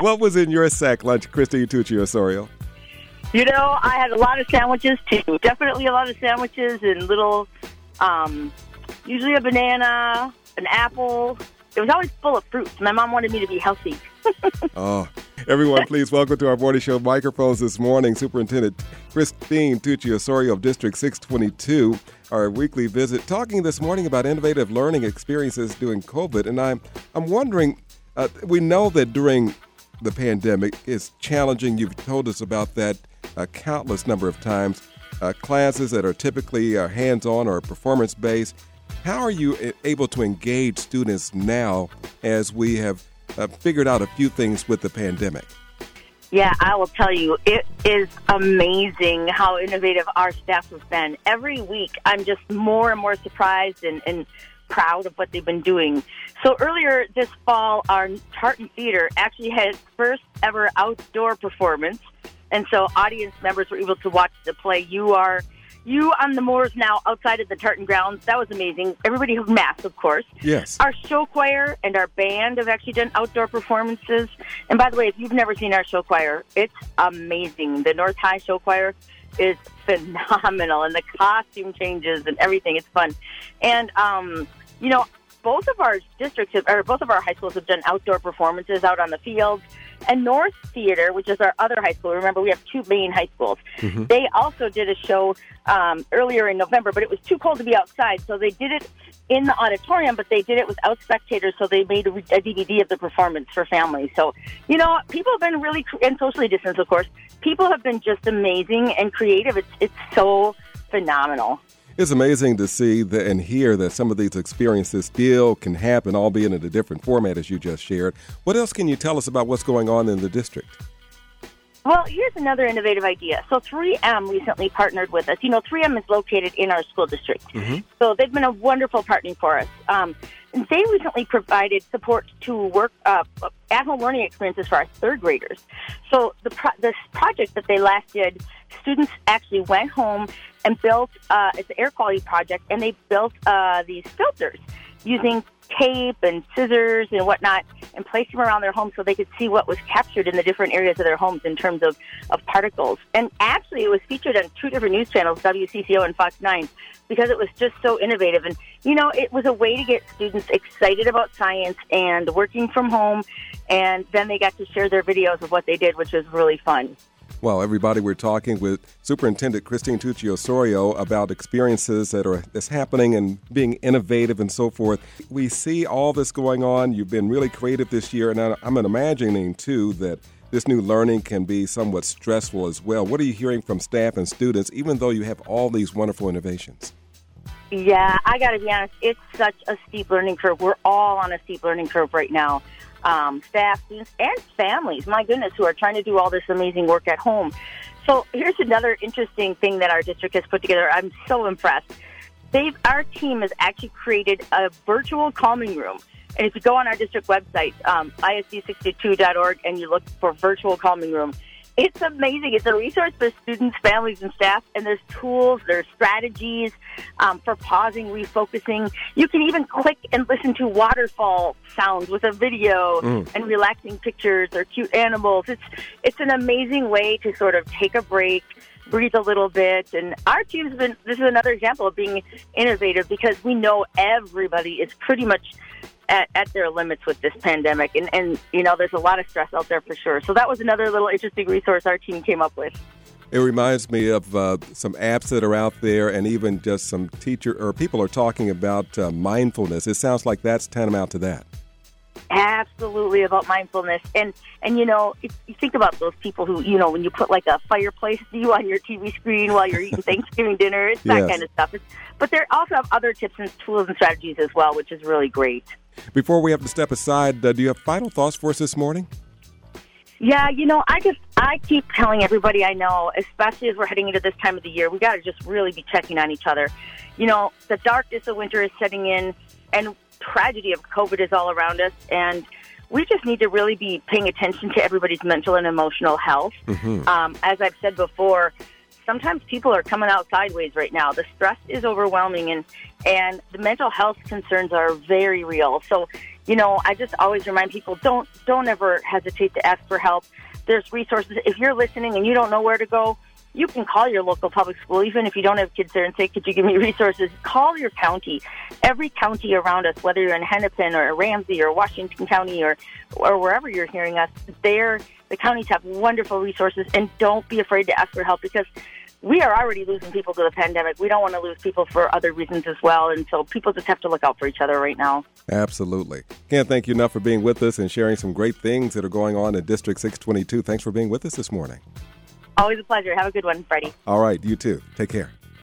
what was in your sack lunch, Christine Tucci Osorio? You know, I had a lot of sandwiches too. Definitely a lot of sandwiches and little, um, usually a banana, an apple. It was always full of fruits. My mom wanted me to be healthy. oh, everyone, please welcome to our morning show microphones this morning, Superintendent Christine Tucci Osorio of District 622. Our weekly visit, talking this morning about innovative learning experiences during COVID, and I'm I'm wondering. Uh, we know that during the pandemic, is challenging. You've told us about that a countless number of times. Uh, classes that are typically uh, hands on or performance based. How are you able to engage students now as we have uh, figured out a few things with the pandemic? Yeah, I will tell you, it is amazing how innovative our staff has been. Every week, I'm just more and more surprised and, and proud of what they've been doing. So earlier this fall, our Tartan Theater actually had its first ever outdoor performance and so audience members were able to watch the play. You are you on the moors now outside of the Tartan grounds. That was amazing. Everybody has masks, of course. Yes. Our show choir and our band have actually done outdoor performances. And by the way, if you've never seen our show choir, it's amazing. The North High Show Choir is phenomenal, and the costume changes and everything. It's fun. And um, you know, both of our districts have, or both of our high schools have done outdoor performances out on the fields. And North Theater, which is our other high school, remember we have two main high schools. Mm-hmm. They also did a show um, earlier in November, but it was too cold to be outside, so they did it in the auditorium, but they did it without spectators, so they made a, a DVD of the performance for families. So, you know, people have been really, and socially distanced, of course, people have been just amazing and creative. It's, it's so phenomenal. It's amazing to see the, and hear that some of these experiences still can happen, albeit in a different format, as you just shared. What else can you tell us about what's going on in the district? Well, here's another innovative idea. So 3M recently partnered with us. You know, 3M is located in our school district. Mm-hmm. So they've been a wonderful partner for us. Um, and they recently provided support to work uh, at-home learning experiences for our third graders. So the pro- this project that they last did, students actually went home and built uh, it's an air quality project, and they built uh, these filters using tape and scissors and whatnot, and placed them around their home so they could see what was captured in the different areas of their homes in terms of, of particles. And actually, it was featured on two different news channels, WCCO and Fox 9, because it was just so innovative. And, you know, it was a way to get students excited about science and working from home, and then they got to share their videos of what they did, which was really fun. Well, everybody, we're talking with Superintendent Christine Tucci Osorio about experiences that are that's happening and being innovative and so forth. We see all this going on. You've been really creative this year, and I'm imagining too that this new learning can be somewhat stressful as well. What are you hearing from staff and students, even though you have all these wonderful innovations? Yeah, I got to be honest. It's such a steep learning curve. We're all on a steep learning curve right now um, staff, students, and families, my goodness, who are trying to do all this amazing work at home. So here's another interesting thing that our district has put together. I'm so impressed. They've, our team has actually created a virtual calming room. And if you go on our district website, um, isd62.org, and you look for virtual calming room, it's amazing. It's a resource for students, families, and staff, and there's tools, there's strategies um, for pausing, refocusing. You can even click and listen to waterfall sounds with a video mm. and relaxing pictures or cute animals. It's it's an amazing way to sort of take a break, breathe a little bit. And our team's been this is another example of being innovative because we know everybody is pretty much at, at their limits with this pandemic. And, and, you know, there's a lot of stress out there for sure. So that was another little interesting resource our team came up with. It reminds me of uh, some apps that are out there, and even just some teacher or people are talking about uh, mindfulness. It sounds like that's tantamount to that. Absolutely about mindfulness, and and you know, if you think about those people who you know when you put like a fireplace view on your TV screen while you're eating Thanksgiving dinner, it's that yes. kind of stuff. It's, but they also have other tips and tools and strategies as well, which is really great. Before we have to step aside, uh, do you have final thoughts for us this morning? Yeah, you know, I just I keep telling everybody I know, especially as we're heading into this time of the year, we got to just really be checking on each other. You know, the darkness of winter is setting in, and tragedy of COVID is all around us, and we just need to really be paying attention to everybody's mental and emotional health. Mm-hmm. Um, as I've said before, sometimes people are coming out sideways right now. The stress is overwhelming, and and the mental health concerns are very real. So you know, I just always remind people don't don't ever hesitate to ask for help. There's resources. If you're listening and you don't know where to go, you can call your local public school, even if you don't have kids there, and say, "Could you give me resources?" Call your county. Every county around us, whether you're in Hennepin or Ramsey or Washington County or or wherever you're hearing us, there the counties have wonderful resources, and don't be afraid to ask for help because we are already losing people to the pandemic. We don't want to lose people for other reasons as well. And so people just have to look out for each other right now. Absolutely. Can't thank you enough for being with us and sharing some great things that are going on in District 622. Thanks for being with us this morning. Always a pleasure. Have a good one, Freddie. All right. You too. Take care.